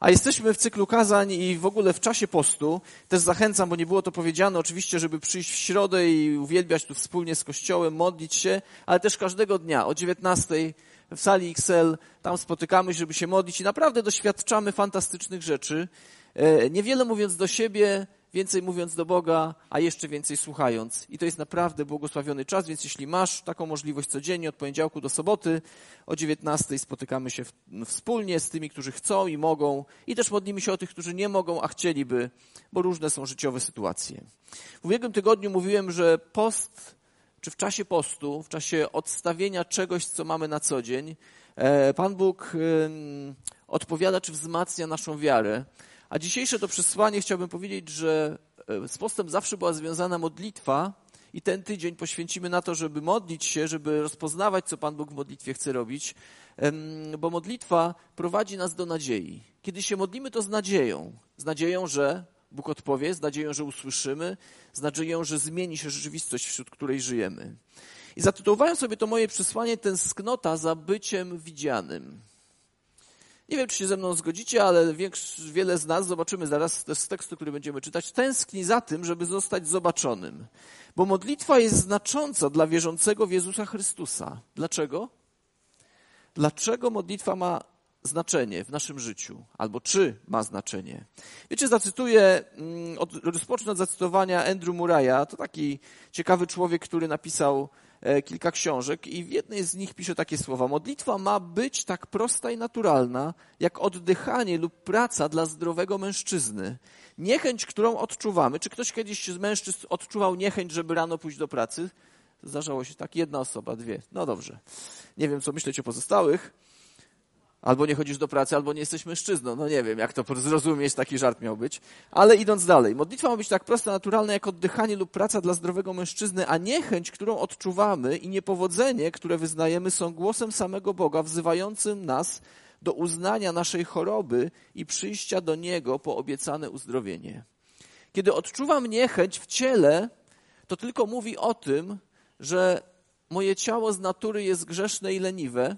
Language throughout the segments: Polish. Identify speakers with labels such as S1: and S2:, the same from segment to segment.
S1: A jesteśmy w cyklu kazań i w ogóle w czasie postu. Też zachęcam, bo nie było to powiedziane, oczywiście, żeby przyjść w środę i uwielbiać tu wspólnie z Kościołem, modlić się, ale też każdego dnia o 19 w sali XL, tam spotykamy się, żeby się modlić i naprawdę doświadczamy fantastycznych rzeczy. E, niewiele mówiąc do siebie, więcej mówiąc do Boga, a jeszcze więcej słuchając. I to jest naprawdę błogosławiony czas, więc jeśli masz taką możliwość codziennie od poniedziałku do soboty o 19 spotykamy się wspólnie z tymi, którzy chcą i mogą i też modlimy się o tych, którzy nie mogą, a chcieliby, bo różne są życiowe sytuacje. W ubiegłym tygodniu mówiłem, że post, czy w czasie postu, w czasie odstawienia czegoś, co mamy na co dzień, e, Pan Bóg odpowiada, czy wzmacnia naszą wiarę. A dzisiejsze to przesłanie chciałbym powiedzieć, że e, z postem zawsze była związana modlitwa i ten tydzień poświęcimy na to, żeby modlić się, żeby rozpoznawać, co Pan Bóg w modlitwie chce robić, bo modlitwa prowadzi nas do nadziei. Kiedy się modlimy, to z nadzieją. Z nadzieją, że Bóg odpowie, z nadzieją, że usłyszymy, z nadzieją, że zmieni się rzeczywistość, wśród której żyjemy. I zatytułowałem sobie to moje przesłanie tęsknota za byciem widzianym. Nie wiem, czy się ze mną zgodzicie, ale wiele z nas, zobaczymy zaraz z tekstu, który będziemy czytać, tęskni za tym, żeby zostać zobaczonym. Bo modlitwa jest znacząca dla wierzącego w Jezusa Chrystusa. Dlaczego? Dlaczego modlitwa ma znaczenie w naszym życiu? Albo czy ma znaczenie? Wiecie, zacytuję, mm, rozpocznę od zacytowania Andrew Murray'a. To taki ciekawy człowiek, który napisał kilka książek i w jednej z nich pisze takie słowa. Modlitwa ma być tak prosta i naturalna, jak oddychanie lub praca dla zdrowego mężczyzny. Niechęć, którą odczuwamy. Czy ktoś kiedyś z mężczyzn odczuwał niechęć, żeby rano pójść do pracy? Zdarzało się tak. Jedna osoba, dwie. No dobrze. Nie wiem, co myśleć o pozostałych. Albo nie chodzisz do pracy, albo nie jesteś mężczyzną. No nie wiem, jak to zrozumieć, taki żart miał być. Ale idąc dalej. Modlitwa ma być tak prosta, naturalna, jak oddychanie lub praca dla zdrowego mężczyzny, a niechęć, którą odczuwamy i niepowodzenie, które wyznajemy, są głosem samego Boga, wzywającym nas do uznania naszej choroby i przyjścia do Niego po obiecane uzdrowienie. Kiedy odczuwam niechęć w ciele, to tylko mówi o tym, że moje ciało z natury jest grzeszne i leniwe,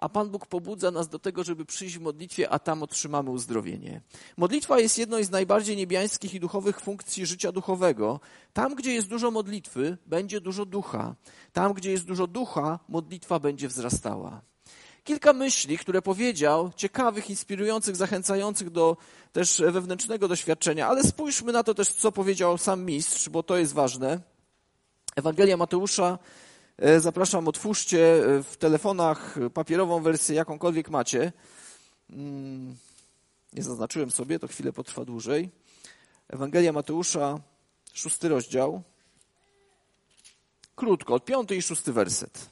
S1: a Pan Bóg pobudza nas do tego, żeby przyjść w modlitwie, a tam otrzymamy uzdrowienie. Modlitwa jest jedną z najbardziej niebiańskich i duchowych funkcji życia duchowego. Tam, gdzie jest dużo modlitwy, będzie dużo ducha. Tam, gdzie jest dużo ducha, modlitwa będzie wzrastała. Kilka myśli, które powiedział, ciekawych, inspirujących, zachęcających do też wewnętrznego doświadczenia, ale spójrzmy na to też, co powiedział sam mistrz, bo to jest ważne. Ewangelia Mateusza, zapraszam, otwórzcie e, w telefonach papierową wersję, jakąkolwiek macie. Mm, nie zaznaczyłem sobie, to chwilę potrwa dłużej. Ewangelia Mateusza, szósty rozdział. Krótko, od piąty i szósty werset.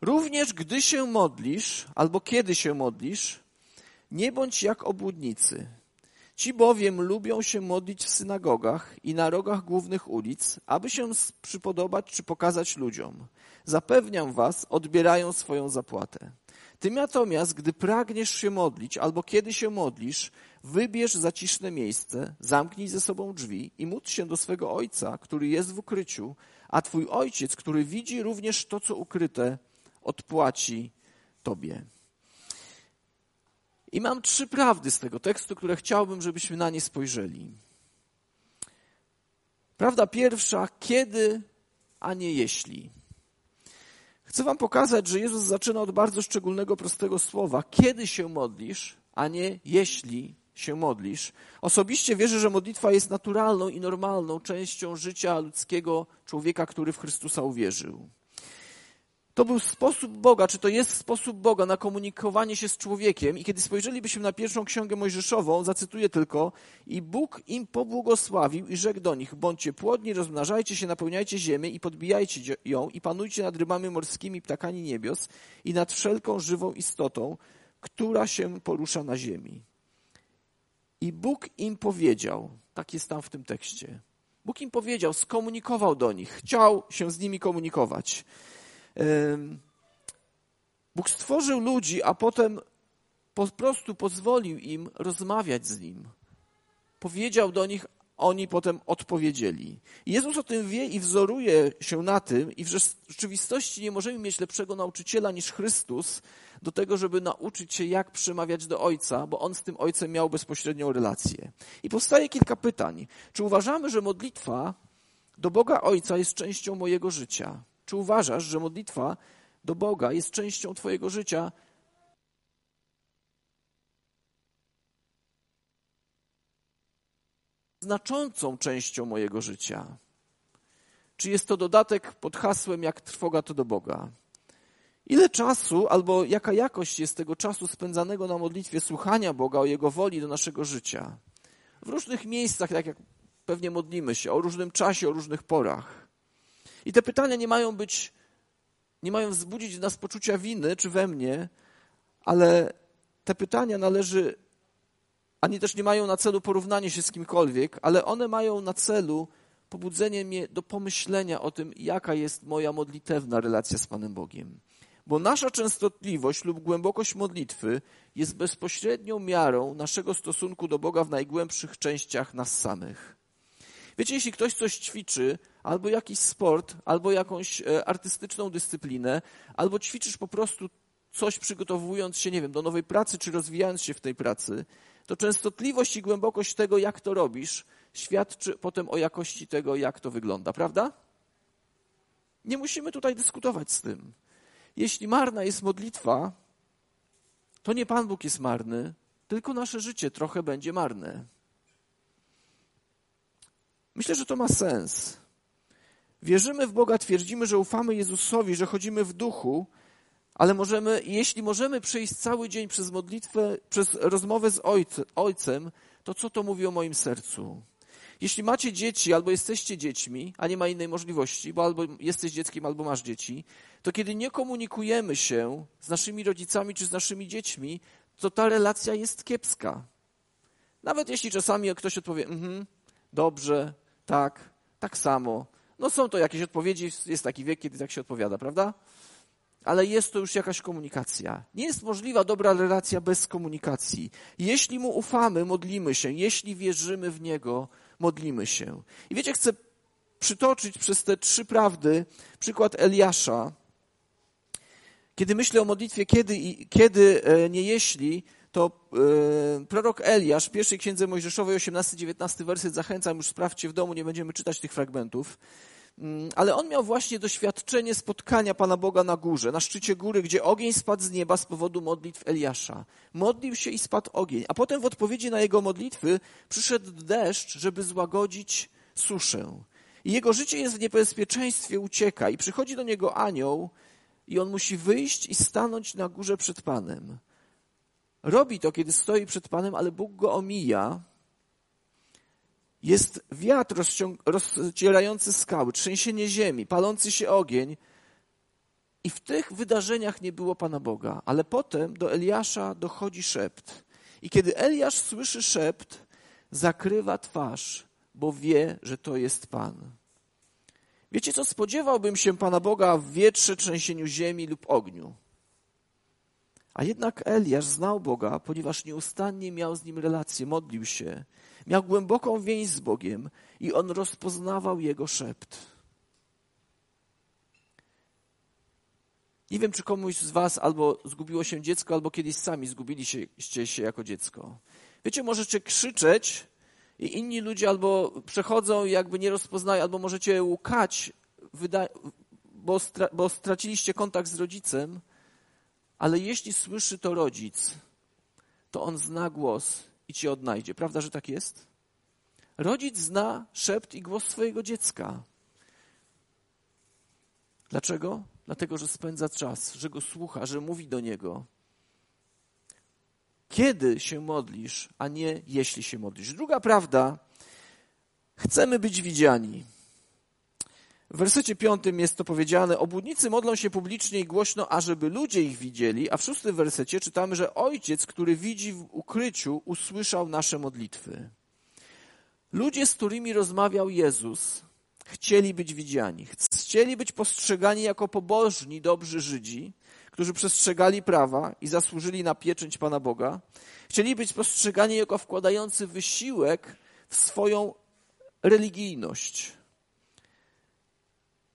S1: Również gdy się modlisz, albo kiedy się modlisz, nie bądź jak obłudnicy Ci bowiem lubią się modlić w synagogach i na rogach głównych ulic, aby się przypodobać czy pokazać ludziom. Zapewniam was, odbierają swoją zapłatę. Ty natomiast, gdy pragniesz się modlić albo kiedy się modlisz, wybierz zaciszne miejsce, zamknij ze sobą drzwi i módl się do swego Ojca, który jest w ukryciu, a Twój Ojciec, który widzi również to, co ukryte, odpłaci Tobie. I mam trzy prawdy z tego tekstu, które chciałbym, żebyśmy na nie spojrzeli. Prawda pierwsza, kiedy, a nie jeśli. Chcę Wam pokazać, że Jezus zaczyna od bardzo szczególnego, prostego słowa. Kiedy się modlisz, a nie jeśli się modlisz. Osobiście wierzę, że modlitwa jest naturalną i normalną częścią życia ludzkiego człowieka, który w Chrystusa uwierzył. To był sposób Boga, czy to jest sposób Boga na komunikowanie się z człowiekiem. I kiedy spojrzelibyśmy na pierwszą księgę Mojżeszową, zacytuję tylko, i Bóg im pobłogosławił i rzekł do nich, bądźcie płodni, rozmnażajcie się, napełniajcie ziemię i podbijajcie ją i panujcie nad rybami morskimi, ptakami niebios i nad wszelką żywą istotą, która się porusza na ziemi. I Bóg im powiedział, tak jest tam w tym tekście, Bóg im powiedział, skomunikował do nich, chciał się z nimi komunikować. Bóg stworzył ludzi, a potem po prostu pozwolił im rozmawiać z Nim. Powiedział do nich, oni potem odpowiedzieli. Jezus o tym wie i wzoruje się na tym, i w rzeczywistości nie możemy mieć lepszego nauczyciela niż Chrystus do tego, żeby nauczyć się, jak przemawiać do Ojca, bo on z tym Ojcem miał bezpośrednią relację. I powstaje kilka pytań. Czy uważamy, że modlitwa do Boga Ojca jest częścią mojego życia? Czy uważasz, że modlitwa do Boga jest częścią Twojego życia? Znaczącą częścią mojego życia. Czy jest to dodatek pod hasłem, jak trwoga to do Boga? Ile czasu albo jaka jakość jest tego czasu spędzanego na modlitwie słuchania Boga o Jego woli do naszego życia? W różnych miejscach, tak jak pewnie modlimy się, o różnym czasie, o różnych porach. I te pytania nie mają być, nie mają wzbudzić w nas poczucia winy, czy we mnie, ale te pytania należy, ani też nie mają na celu porównanie się z kimkolwiek, ale one mają na celu pobudzenie mnie do pomyślenia o tym, jaka jest moja modlitewna relacja z Panem Bogiem. Bo nasza częstotliwość lub głębokość modlitwy jest bezpośrednią miarą naszego stosunku do Boga w najgłębszych częściach nas samych. Wiecie, jeśli ktoś coś ćwiczy, albo jakiś sport, albo jakąś e, artystyczną dyscyplinę, albo ćwiczysz po prostu coś przygotowując się, nie wiem, do nowej pracy, czy rozwijając się w tej pracy, to częstotliwość i głębokość tego, jak to robisz, świadczy potem o jakości tego, jak to wygląda, prawda? Nie musimy tutaj dyskutować z tym. Jeśli marna jest modlitwa, to nie Pan Bóg jest marny, tylko nasze życie trochę będzie marne. Myślę, że to ma sens. Wierzymy w Boga, twierdzimy, że ufamy Jezusowi, że chodzimy w duchu, ale możemy, jeśli możemy przejść cały dzień przez modlitwę, przez rozmowę z Ojcem, to co to mówi o moim sercu? Jeśli macie dzieci albo jesteście dziećmi, a nie ma innej możliwości, bo albo jesteś dzieckiem, albo masz dzieci, to kiedy nie komunikujemy się z naszymi rodzicami czy z naszymi dziećmi, to ta relacja jest kiepska. Nawet jeśli czasami ktoś odpowie, mhm, dobrze, tak, tak samo. No są to jakieś odpowiedzi, jest taki wiek, kiedy tak się odpowiada, prawda? Ale jest to już jakaś komunikacja. Nie jest możliwa dobra relacja bez komunikacji. Jeśli mu ufamy, modlimy się. Jeśli wierzymy w niego, modlimy się. I wiecie, chcę przytoczyć przez te trzy prawdy przykład Eliasza. Kiedy myślę o modlitwie, kiedy, kiedy e, nie jeśli, to e, prorok Eliasz w pierwszej księdze Mojżeszowej, 18-19 werset, zachęcam, już sprawdźcie w domu, nie będziemy czytać tych fragmentów. Mm, ale on miał właśnie doświadczenie spotkania Pana Boga na górze, na szczycie góry, gdzie ogień spadł z nieba z powodu modlitw Eliasza. Modlił się i spadł ogień, a potem w odpowiedzi na jego modlitwy przyszedł deszcz, żeby złagodzić suszę. I jego życie jest w niebezpieczeństwie, ucieka i przychodzi do niego anioł i on musi wyjść i stanąć na górze przed Panem. Robi to, kiedy stoi przed Panem, ale Bóg go omija, jest wiatr rozcierający skały, trzęsienie ziemi, palący się ogień. I w tych wydarzeniach nie było Pana Boga. Ale potem do Eliasza dochodzi szept. I kiedy Eliasz słyszy szept, zakrywa twarz, bo wie, że to jest Pan. Wiecie co? Spodziewałbym się Pana Boga w wietrze, trzęsieniu ziemi lub ogniu. A jednak Eliasz znał Boga, ponieważ nieustannie miał z nim relację, modlił się Miał głęboką więź z Bogiem i on rozpoznawał jego szept. Nie wiem, czy komuś z Was albo zgubiło się dziecko, albo kiedyś sami zgubiliście się jako dziecko. Wiecie, możecie krzyczeć i inni ludzie albo przechodzą i jakby nie rozpoznają, albo możecie łukać, bo, stra bo straciliście kontakt z rodzicem, ale jeśli słyszy to rodzic, to on zna głos i cię odnajdzie. Prawda, że tak jest? Rodzic zna szept i głos swojego dziecka. Dlaczego? Dlatego, że spędza czas, że go słucha, że mówi do niego. Kiedy się modlisz, a nie jeśli się modlisz. Druga prawda, chcemy być widziani. W wersecie piątym jest to powiedziane, obłudnicy modlą się publicznie i głośno, ażeby ludzie ich widzieli, a w szóstym wersecie czytamy, że ojciec, który widzi w ukryciu, usłyszał nasze modlitwy. Ludzie, z którymi rozmawiał Jezus, chcieli być widziani, chcieli być postrzegani jako pobożni, dobrzy Żydzi, którzy przestrzegali prawa i zasłużyli na pieczęć Pana Boga. Chcieli być postrzegani jako wkładający wysiłek w swoją religijność.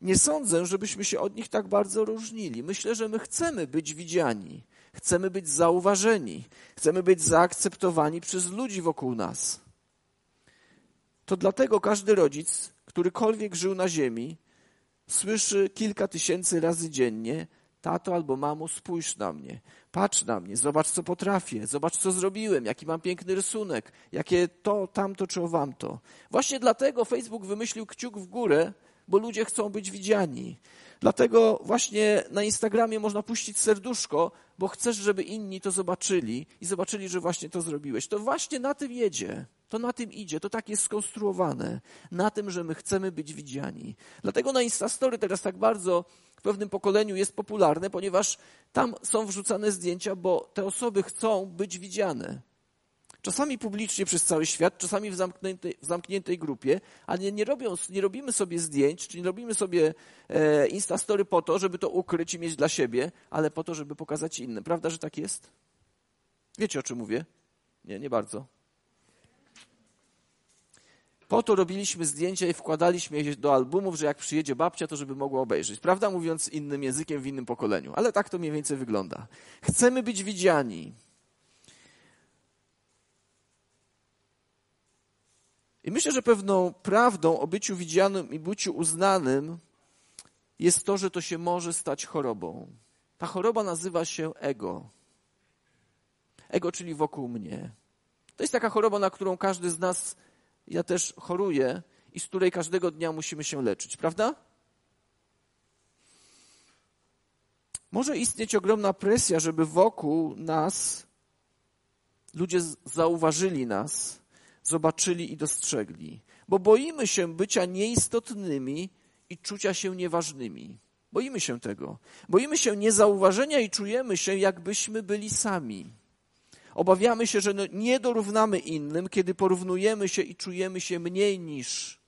S1: Nie sądzę, żebyśmy się od nich tak bardzo różnili. Myślę, że my chcemy być widziani, chcemy być zauważeni, chcemy być zaakceptowani przez ludzi wokół nas. To dlatego każdy rodzic, którykolwiek żył na ziemi, słyszy kilka tysięcy razy dziennie: Tato albo mamo, spójrz na mnie, patrz na mnie, zobacz, co potrafię, zobacz, co zrobiłem, jaki mam piękny rysunek, jakie to, tamto czy owamto. Właśnie dlatego Facebook wymyślił kciuk w górę, bo ludzie chcą być widziani. Dlatego właśnie na Instagramie można puścić serduszko, bo chcesz, żeby inni to zobaczyli i zobaczyli, że właśnie to zrobiłeś. To właśnie na tym jedzie. To na tym idzie, to tak jest skonstruowane. Na tym, że my chcemy być widziani. Dlatego na Instastory teraz tak bardzo w pewnym pokoleniu jest popularne, ponieważ tam są wrzucane zdjęcia, bo te osoby chcą być widziane. Czasami publicznie przez cały świat, czasami w zamkniętej, w zamkniętej grupie, ale nie, robią, nie robimy sobie zdjęć, czy nie robimy sobie e, Instastory po to, żeby to ukryć i mieć dla siebie, ale po to, żeby pokazać innym. Prawda, że tak jest? Wiecie, o czym mówię? Nie, nie bardzo. Po to robiliśmy zdjęcia i wkładaliśmy je do albumów, że jak przyjedzie babcia, to żeby mogła obejrzeć. Prawda? Mówiąc innym językiem w innym pokoleniu. Ale tak to mniej więcej wygląda. Chcemy być widziani. I myślę, że pewną prawdą o byciu widzianym i byciu uznanym jest to, że to się może stać chorobą. Ta choroba nazywa się ego. Ego, czyli wokół mnie. To jest taka choroba, na którą każdy z nas, ja też choruję i z której każdego dnia musimy się leczyć, prawda? Może istnieć ogromna presja, żeby wokół nas ludzie zauważyli nas, zobaczyli i dostrzegli. Bo boimy się bycia nieistotnymi i czucia się nieważnymi. Boimy się tego. Boimy się niezauważenia i czujemy się, jakbyśmy byli sami. Obawiamy się, że no nie dorównamy innym, kiedy porównujemy się i czujemy się mniej niż.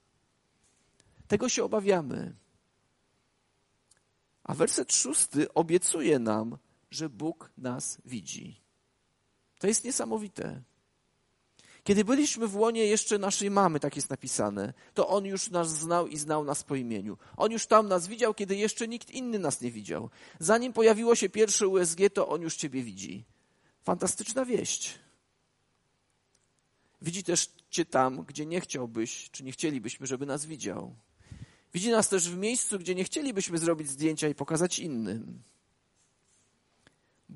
S1: Tego się obawiamy. A werset szósty obiecuje nam, że Bóg nas widzi. To jest niesamowite. Kiedy byliśmy w łonie jeszcze naszej mamy, tak jest napisane, to On już nas znał i znał nas po imieniu. On już tam nas widział, kiedy jeszcze nikt inny nas nie widział. Zanim pojawiło się pierwsze USG, to On już Ciebie widzi. Fantastyczna wieść. Widzi też Cię tam, gdzie nie chciałbyś, czy nie chcielibyśmy, żeby nas widział. Widzi nas też w miejscu, gdzie nie chcielibyśmy zrobić zdjęcia i pokazać innym.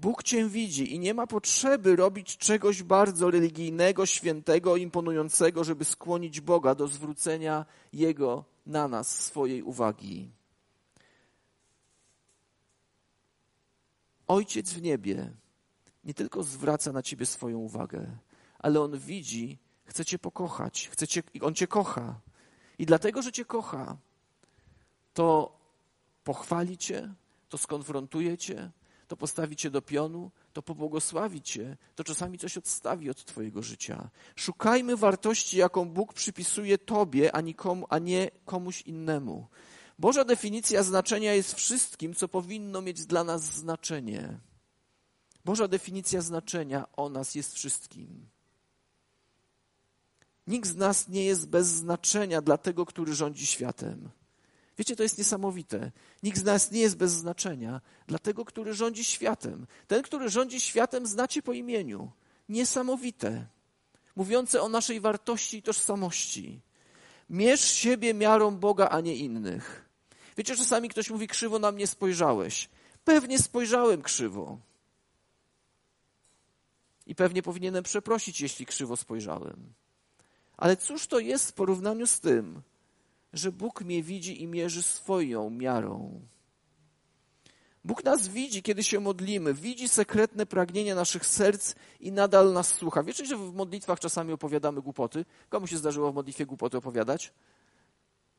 S1: Bóg Cię widzi i nie ma potrzeby robić czegoś bardzo religijnego, świętego, imponującego, żeby skłonić Boga do zwrócenia Jego na nas swojej uwagi. Ojciec w niebie nie tylko zwraca na Ciebie swoją uwagę, ale On widzi, chce Cię pokochać, chce cię, On Cię kocha. I dlatego, że Cię kocha, to pochwali Cię, to skonfrontuje Cię, to postawi cię do pionu, to pobłogosławi cię, to czasami coś odstawi od twojego życia. Szukajmy wartości, jaką Bóg przypisuje tobie, a, nikomu, a nie komuś innemu. Boża definicja znaczenia jest wszystkim, co powinno mieć dla nas znaczenie. Boża definicja znaczenia o nas jest wszystkim. Nikt z nas nie jest bez znaczenia dla tego, który rządzi światem. Wiecie, to jest niesamowite. Nikt z nas nie jest bez znaczenia dla tego, który rządzi światem. Ten, który rządzi światem, znacie po imieniu. Niesamowite. Mówiące o naszej wartości i tożsamości. Mierz siebie miarą Boga, a nie innych. Wiecie, czasami ktoś mówi, krzywo na mnie spojrzałeś. Pewnie spojrzałem krzywo. I pewnie powinienem przeprosić, jeśli krzywo spojrzałem. Ale cóż to jest w porównaniu z tym, że Bóg mnie widzi i mierzy swoją miarą. Bóg nas widzi, kiedy się modlimy, widzi sekretne pragnienia naszych serc i nadal nas słucha. Wiecie, że w modlitwach czasami opowiadamy głupoty? Komu się zdarzyło w modlitwie głupoty opowiadać?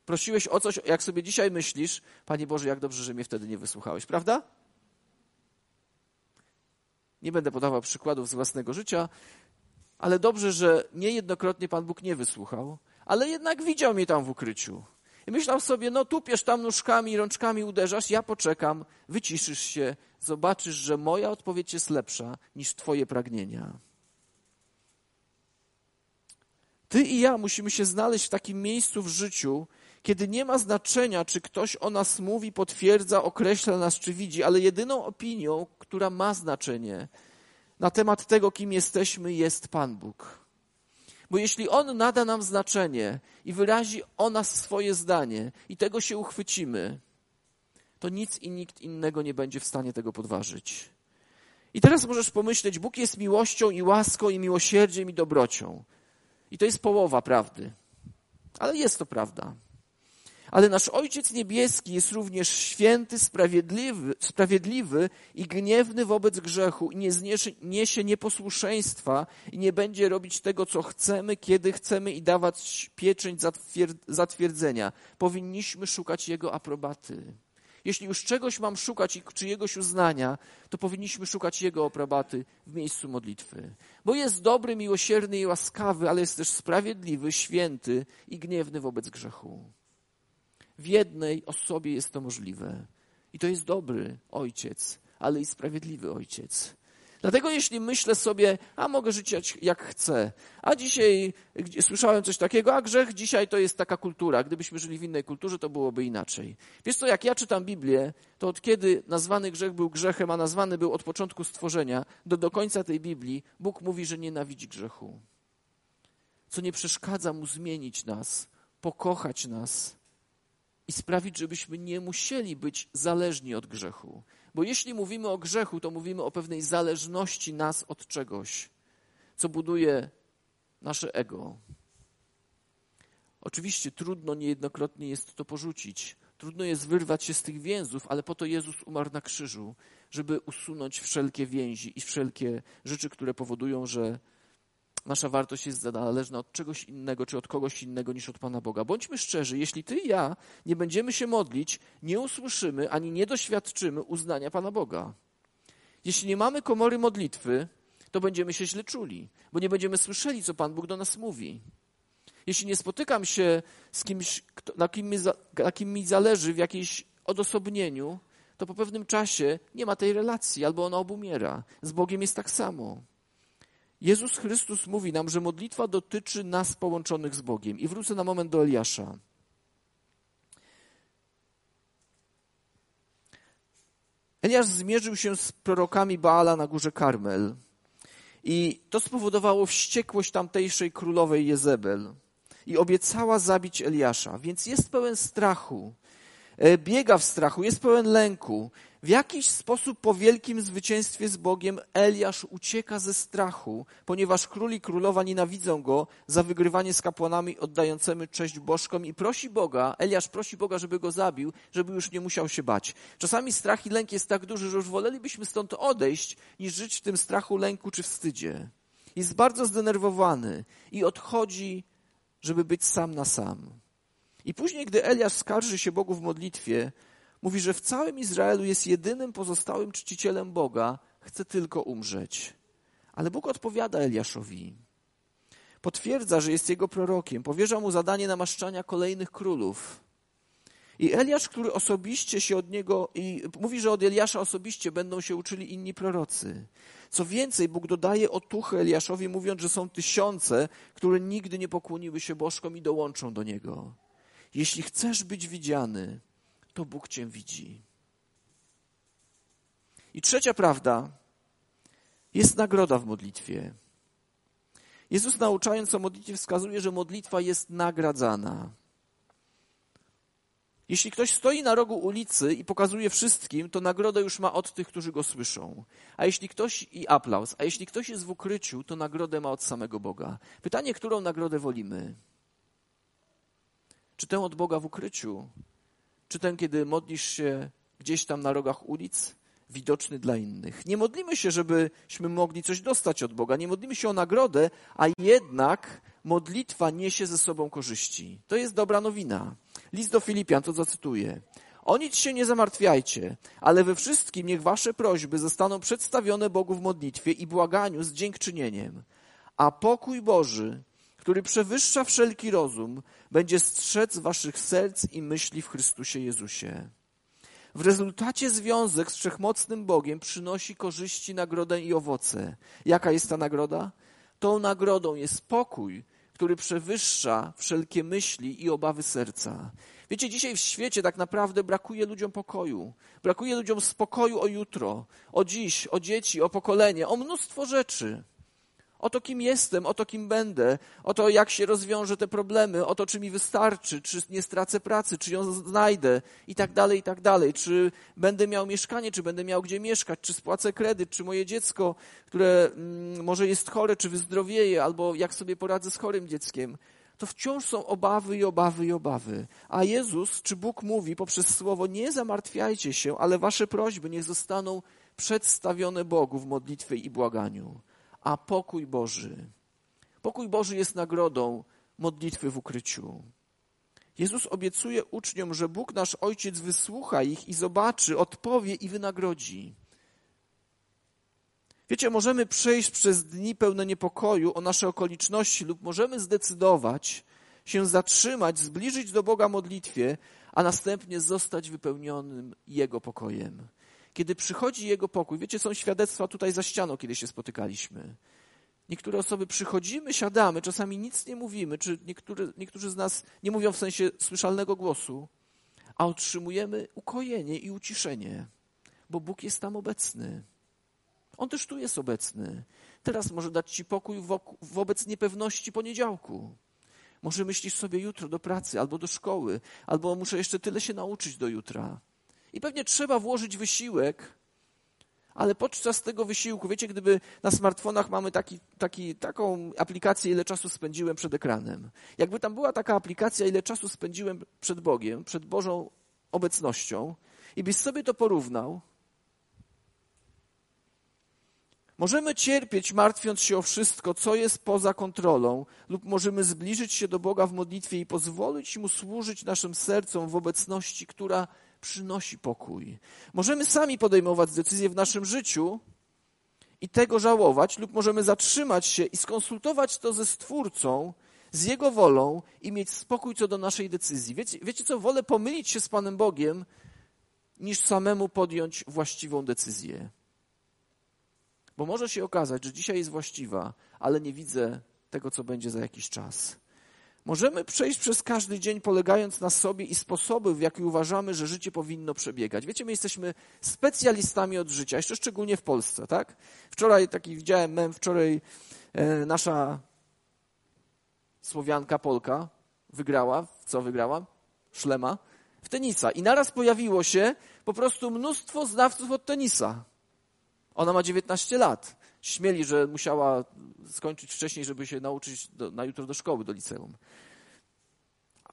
S1: Prosiłeś o coś, jak sobie dzisiaj myślisz, Panie Boże, jak dobrze, że mnie wtedy nie wysłuchałeś, prawda? Nie będę podawał przykładów z własnego życia, ale dobrze, że niejednokrotnie Pan Bóg nie wysłuchał, ale jednak widział mnie tam w ukryciu. I myślał sobie, no tupiesz tam nóżkami, rączkami uderzasz, ja poczekam, wyciszysz się, zobaczysz, że moja odpowiedź jest lepsza niż twoje pragnienia. Ty i ja musimy się znaleźć w takim miejscu w życiu, kiedy nie ma znaczenia, czy ktoś o nas mówi, potwierdza, określa nas, czy widzi, ale jedyną opinią, która ma znaczenie na temat tego, kim jesteśmy, jest Pan Bóg. Bo jeśli On nada nam znaczenie i wyrazi o nas swoje zdanie i tego się uchwycimy, to nic i nikt innego nie będzie w stanie tego podważyć. I teraz możesz pomyśleć, Bóg jest miłością i łaską i miłosierdziem i dobrocią. I to jest połowa prawdy. Ale jest to prawda. Ale nasz Ojciec Niebieski jest również święty, sprawiedliwy, sprawiedliwy i gniewny wobec grzechu i nie zniesie, niesie nieposłuszeństwa i nie będzie robić tego, co chcemy, kiedy chcemy i dawać pieczęć zatwierdzenia. Powinniśmy szukać Jego aprobaty. Jeśli już czegoś mam szukać i czyjegoś uznania, to powinniśmy szukać Jego aprobaty w miejscu modlitwy. Bo jest dobry, miłosierny i łaskawy, ale jest też sprawiedliwy, święty i gniewny wobec grzechu. W jednej osobie jest to możliwe. I to jest dobry ojciec, ale i sprawiedliwy ojciec. Dlatego jeśli myślę sobie, a mogę żyć jak chcę, a dzisiaj słyszałem coś takiego, a grzech dzisiaj to jest taka kultura. Gdybyśmy żyli w innej kulturze, to byłoby inaczej. Wiesz co, jak ja czytam Biblię, to od kiedy nazwany grzech był grzechem, a nazwany był od początku stworzenia, do, do końca tej Biblii, Bóg mówi, że nienawidzi grzechu. Co nie przeszkadza mu zmienić nas, pokochać nas i sprawić, żebyśmy nie musieli być zależni od grzechu. Bo jeśli mówimy o grzechu, to mówimy o pewnej zależności nas od czegoś, co buduje nasze ego. Oczywiście trudno niejednokrotnie jest to porzucić. Trudno jest wyrwać się z tych więzów, ale po to Jezus umarł na krzyżu, żeby usunąć wszelkie więzi i wszelkie rzeczy, które powodują, że nasza wartość jest zależna od czegoś innego, czy od kogoś innego niż od Pana Boga. Bądźmy szczerzy, jeśli ty i ja nie będziemy się modlić, nie usłyszymy ani nie doświadczymy uznania Pana Boga. Jeśli nie mamy komory modlitwy, to będziemy się źle czuli, bo nie będziemy słyszeli, co Pan Bóg do nas mówi. Jeśli nie spotykam się z kimś, na kim mi, na kim mi zależy w jakiejś odosobnieniu, to po pewnym czasie nie ma tej relacji, albo ona obumiera. Z Bogiem jest tak samo. Jezus Chrystus mówi nam, że modlitwa dotyczy nas połączonych z Bogiem. I wrócę na moment do Eliasza. Eliasz zmierzył się z prorokami Baala na górze Karmel. I to spowodowało wściekłość tamtejszej królowej Jezebel. I obiecała zabić Eliasza, więc jest pełen strachu. E, biega w strachu, jest pełen lęku. W jakiś sposób po wielkim zwycięstwie z Bogiem Eliasz ucieka ze strachu, ponieważ król i królowa nienawidzą go za wygrywanie z kapłanami oddającymi cześć bożkom i prosi Boga, Eliasz prosi Boga, żeby go zabił, żeby już nie musiał się bać. Czasami strach i lęk jest tak duży, że już wolelibyśmy stąd odejść, niż żyć w tym strachu, lęku czy wstydzie. Jest bardzo zdenerwowany i odchodzi, żeby być sam na sam. I później, gdy Eliasz skarży się Bogu w modlitwie, mówi, że w całym Izraelu jest jedynym pozostałym czcicielem Boga, chce tylko umrzeć. Ale Bóg odpowiada Eliaszowi. Potwierdza, że jest jego prorokiem, powierza mu zadanie namaszczania kolejnych królów. I Eliasz, który osobiście się od niego, i mówi, że od Eliasza osobiście będą się uczyli inni prorocy. Co więcej, Bóg dodaje otuchy Eliaszowi, mówiąc, że są tysiące, które nigdy nie pokłoniły się bożkom i dołączą do niego. Jeśli chcesz być widziany, to Bóg cię widzi. I trzecia prawda jest nagroda w modlitwie. Jezus nauczając o modlitwie wskazuje, że modlitwa jest nagradzana. Jeśli ktoś stoi na rogu ulicy i pokazuje wszystkim, to nagrodę już ma od tych, którzy go słyszą. A jeśli ktoś i aplauz, a jeśli ktoś jest w ukryciu, to nagrodę ma od samego Boga. Pytanie, którą nagrodę wolimy? Czy tę od Boga w ukryciu, czy ten, kiedy modlisz się gdzieś tam na rogach ulic, widoczny dla innych. Nie modlimy się, żebyśmy mogli coś dostać od Boga, nie modlimy się o nagrodę, a jednak modlitwa niesie ze sobą korzyści. To jest dobra nowina. List do Filipian, to zacytuję. O nic się nie zamartwiajcie, ale we wszystkim niech wasze prośby zostaną przedstawione Bogu w modlitwie i błaganiu z dziękczynieniem. A pokój Boży, który przewyższa wszelki rozum, będzie strzec waszych serc i myśli w Chrystusie Jezusie. W rezultacie związek z wszechmocnym Bogiem przynosi korzyści, nagrodę i owoce. Jaka jest ta nagroda? Tą nagrodą jest pokój, który przewyższa wszelkie myśli i obawy serca. Wiecie, dzisiaj w świecie tak naprawdę brakuje ludziom pokoju. Brakuje ludziom spokoju o jutro, o dziś, o dzieci, o pokolenie, o mnóstwo rzeczy. O to, kim jestem, o to, kim będę, o to, jak się rozwiążę te problemy, o to, czy mi wystarczy, czy nie stracę pracy, czy ją znajdę i tak dalej, i tak dalej. Czy będę miał mieszkanie, czy będę miał gdzie mieszkać, czy spłacę kredyt, czy moje dziecko, które mm, może jest chore, czy wyzdrowieje, albo jak sobie poradzę z chorym dzieckiem. To wciąż są obawy i obawy i obawy. A Jezus, czy Bóg mówi poprzez słowo, nie zamartwiajcie się, ale wasze prośby niech zostaną przedstawione Bogu w modlitwie i błaganiu a pokój Boży. Pokój Boży jest nagrodą modlitwy w ukryciu. Jezus obiecuje uczniom, że Bóg nasz Ojciec wysłucha ich i zobaczy, odpowie i wynagrodzi. Wiecie, możemy przejść przez dni pełne niepokoju o nasze okoliczności, lub możemy zdecydować się zatrzymać, zbliżyć do Boga modlitwie, a następnie zostać wypełnionym Jego pokojem kiedy przychodzi Jego pokój, wiecie, są świadectwa tutaj za ścianą, kiedy się spotykaliśmy. Niektóre osoby przychodzimy, siadamy, czasami nic nie mówimy, czy niektóry, niektórzy z nas nie mówią w sensie słyszalnego głosu, a otrzymujemy ukojenie i uciszenie, bo Bóg jest tam obecny. On też tu jest obecny. Teraz może dać Ci pokój wobec niepewności poniedziałku. Może myślisz sobie jutro do pracy albo do szkoły, albo muszę jeszcze tyle się nauczyć do jutra. I pewnie trzeba włożyć wysiłek, ale podczas tego wysiłku, wiecie, gdyby na smartfonach mamy taki, taki, taką aplikację, ile czasu spędziłem przed ekranem. Jakby tam była taka aplikacja, ile czasu spędziłem przed Bogiem, przed Bożą obecnością, i byś sobie to porównał, Możemy cierpieć, martwiąc się o wszystko, co jest poza kontrolą, lub możemy zbliżyć się do Boga w modlitwie i pozwolić Mu służyć naszym sercom w obecności, która przynosi pokój. Możemy sami podejmować decyzje w naszym życiu i tego żałować, lub możemy zatrzymać się i skonsultować to ze Stwórcą, z Jego wolą i mieć spokój co do naszej decyzji. Wiecie, wiecie co? Wolę pomylić się z Panem Bogiem, niż samemu podjąć właściwą decyzję. Bo może się okazać, że dzisiaj jest właściwa, ale nie widzę tego, co będzie za jakiś czas. Możemy przejść przez każdy dzień polegając na sobie i sposoby, w jaki uważamy, że życie powinno przebiegać. Wiecie, my jesteśmy specjalistami od życia, jeszcze szczególnie w Polsce, tak? Wczoraj taki widziałem mem, wczoraj e, nasza Słowianka, Polka wygrała. Co wygrała? Szlema. W tenisa. I naraz pojawiło się po prostu mnóstwo znawców od tenisa. Ona ma 19 lat. Śmieli, że musiała skończyć wcześniej, żeby się nauczyć do, na jutro do szkoły, do liceum.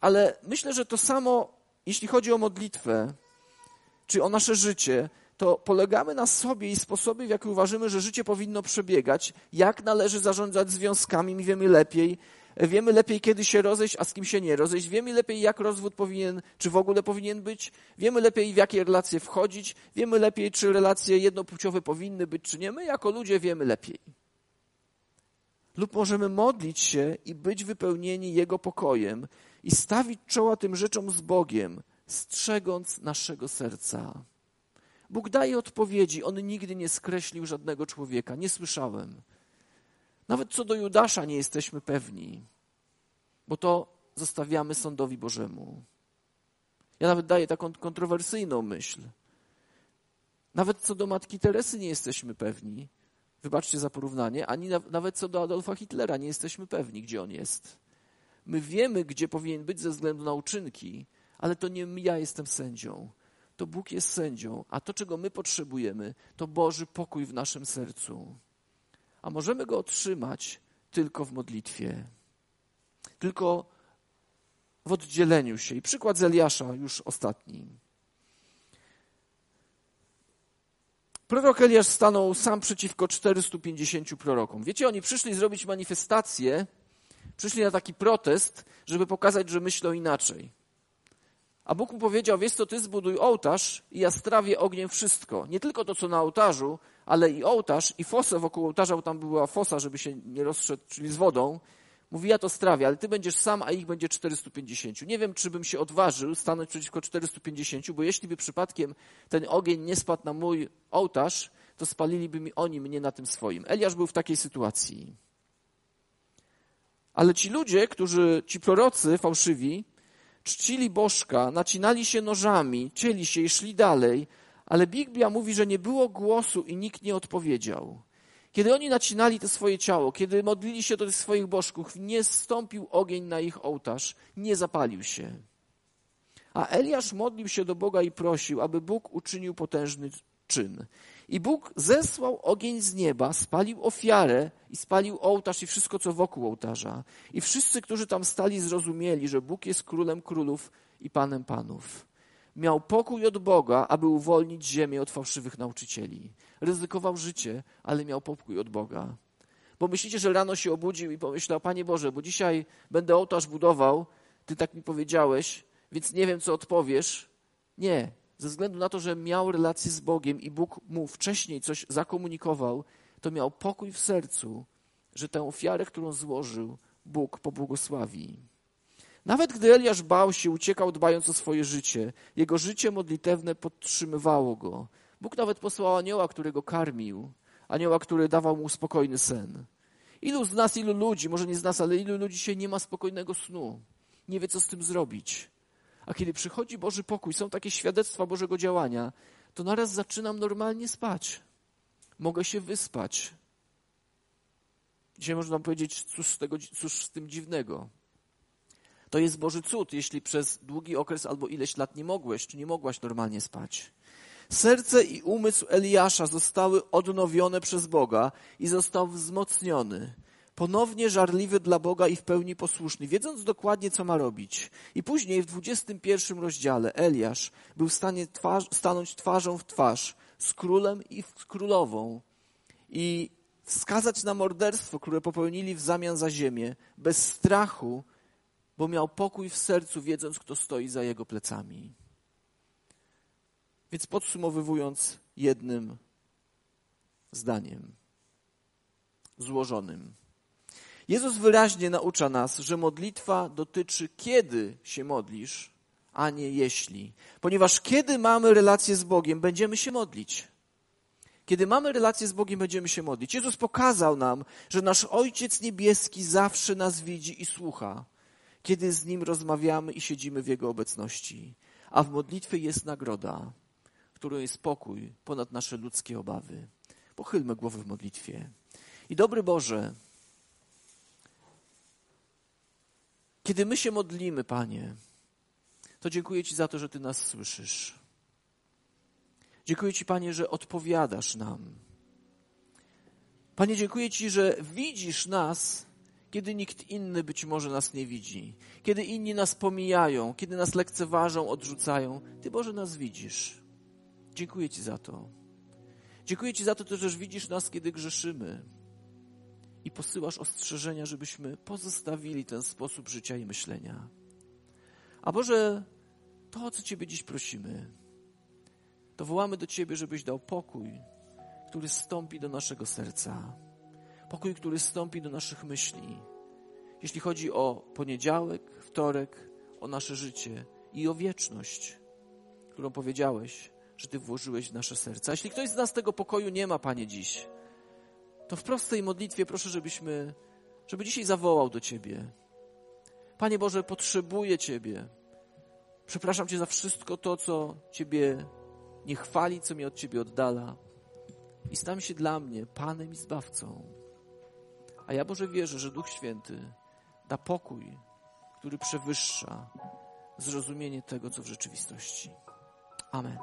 S1: Ale myślę, że to samo, jeśli chodzi o modlitwę, czy o nasze życie, to polegamy na sobie i sposobie, w jaki uważamy, że życie powinno przebiegać, jak należy zarządzać związkami, my wiemy lepiej, Wiemy lepiej, kiedy się rozejść, a z kim się nie rozejść. Wiemy lepiej, jak rozwód powinien, czy w ogóle powinien być. Wiemy lepiej, w jakie relacje wchodzić. Wiemy lepiej, czy relacje jednopłciowe powinny być, czy nie. My, jako ludzie, wiemy lepiej. Lub możemy modlić się i być wypełnieni Jego pokojem i stawić czoła tym rzeczom z Bogiem, strzegąc naszego serca. Bóg daje odpowiedzi. On nigdy nie skreślił żadnego człowieka. Nie słyszałem. Nawet co do Judasza nie jesteśmy pewni, bo to zostawiamy sądowi Bożemu. Ja nawet daję taką kontrowersyjną myśl. Nawet co do matki Teresy nie jesteśmy pewni. Wybaczcie za porównanie, ani nawet co do Adolfa Hitlera nie jesteśmy pewni, gdzie on jest. My wiemy, gdzie powinien być ze względu na uczynki, ale to nie ja jestem sędzią. To Bóg jest sędzią, a to, czego my potrzebujemy, to Boży pokój w naszym sercu a możemy go otrzymać tylko w modlitwie, tylko w oddzieleniu się. I przykład z Eliasza, już ostatni. Prorok Eliasz stanął sam przeciwko 450 prorokom. Wiecie, oni przyszli zrobić manifestację, przyszli na taki protest, żeby pokazać, że myślą inaczej. A Bóg mu powiedział, wiesz co, ty zbuduj ołtarz i ja strawię ogniem wszystko. Nie tylko to, co na ołtarzu, ale i ołtarz, i fosę wokół ołtarza, bo tam była fosa, żeby się nie rozszedł, czyli z wodą. Mówi, ja to strawię, ale ty będziesz sam, a ich będzie 450. Nie wiem, czy bym się odważył stanąć przeciwko 450, bo jeśli by przypadkiem ten ogień nie spadł na mój ołtarz, to spaliliby mi oni mnie na tym swoim. Eliasz był w takiej sytuacji. Ale ci ludzie, którzy, ci prorocy fałszywi, czcili bożka, nacinali się nożami, cieli się i szli dalej, ale Biblia mówi, że nie było głosu i nikt nie odpowiedział. Kiedy oni nacinali to swoje ciało, kiedy modlili się do tych swoich bożków, nie stąpił ogień na ich ołtarz, nie zapalił się. A Eliasz modlił się do Boga i prosił, aby Bóg uczynił potężny czyn. I Bóg zesłał ogień z nieba, spalił ofiarę i spalił ołtarz i wszystko, co wokół ołtarza. I wszyscy, którzy tam stali, zrozumieli, że Bóg jest królem królów i panem panów. Miał pokój od Boga, aby uwolnić ziemię od fałszywych nauczycieli. Ryzykował życie, ale miał pokój od Boga. Bo myślicie, że rano się obudził i pomyślał, Panie Boże, bo dzisiaj będę ołtarz budował, Ty tak mi powiedziałeś, więc nie wiem, co odpowiesz. Nie, ze względu na to, że miał relację z Bogiem i Bóg mu wcześniej coś zakomunikował, to miał pokój w sercu, że tę ofiarę, którą złożył, Bóg pobłogosławi. Nawet gdy Eliasz bał się, uciekał dbając o swoje życie, jego życie modlitewne podtrzymywało go. Bóg nawet posłał anioła, który go karmił, anioła, który dawał mu spokojny sen. Ilu z nas, ilu ludzi, może nie z nas, ale ilu ludzi się nie ma spokojnego snu, nie wie, co z tym zrobić. A kiedy przychodzi Boży pokój, są takie świadectwa Bożego działania, to naraz zaczynam normalnie spać. Mogę się wyspać. Dzisiaj można powiedzieć, cóż z, tego, cóż z tym dziwnego. To jest Boży cud, jeśli przez długi okres albo ileś lat nie mogłeś, czy nie mogłaś normalnie spać. Serce i umysł Eliasza zostały odnowione przez Boga i został wzmocniony ponownie żarliwy dla Boga i w pełni posłuszny, wiedząc dokładnie, co ma robić. I później w 21 rozdziale Eliasz był w stanie twarz, stanąć twarzą w twarz z królem i z królową i wskazać na morderstwo, które popełnili w zamian za ziemię, bez strachu, bo miał pokój w sercu, wiedząc, kto stoi za jego plecami. Więc podsumowując jednym zdaniem, złożonym. Jezus wyraźnie naucza nas, że modlitwa dotyczy kiedy się modlisz, a nie jeśli. Ponieważ kiedy mamy relację z Bogiem, będziemy się modlić. Kiedy mamy relację z Bogiem, będziemy się modlić. Jezus pokazał nam, że nasz Ojciec Niebieski zawsze nas widzi i słucha, kiedy z Nim rozmawiamy i siedzimy w Jego obecności. A w modlitwie jest nagroda, którą jest pokój ponad nasze ludzkie obawy. Pochylmy głowy w modlitwie. I dobry Boże, Kiedy my się modlimy, Panie, to dziękuję Ci za to, że Ty nas słyszysz. Dziękuję Ci, Panie, że odpowiadasz nam. Panie, dziękuję Ci, że widzisz nas, kiedy nikt inny być może nas nie widzi, kiedy inni nas pomijają, kiedy nas lekceważą, odrzucają. Ty, Boże, nas widzisz. Dziękuję Ci za to. Dziękuję Ci za to, że widzisz nas, kiedy grzeszymy i posyłasz ostrzeżenia, żebyśmy pozostawili ten sposób życia i myślenia. A Boże, to, o co Ciebie dziś prosimy, to wołamy do Ciebie, żebyś dał pokój, który stąpi do naszego serca. Pokój, który stąpi do naszych myśli. Jeśli chodzi o poniedziałek, wtorek, o nasze życie i o wieczność, którą powiedziałeś, że Ty włożyłeś w nasze serca. Jeśli ktoś z nas tego pokoju nie ma, Panie, dziś, to w prostej modlitwie proszę, żebyśmy, żeby dzisiaj zawołał do Ciebie. Panie Boże, potrzebuję Ciebie. Przepraszam Cię za wszystko to, co Ciebie nie chwali, co mnie od Ciebie oddala. I stań się dla mnie Panem i Zbawcą. A ja Boże wierzę, że Duch Święty da pokój, który przewyższa zrozumienie tego, co w rzeczywistości. Amen.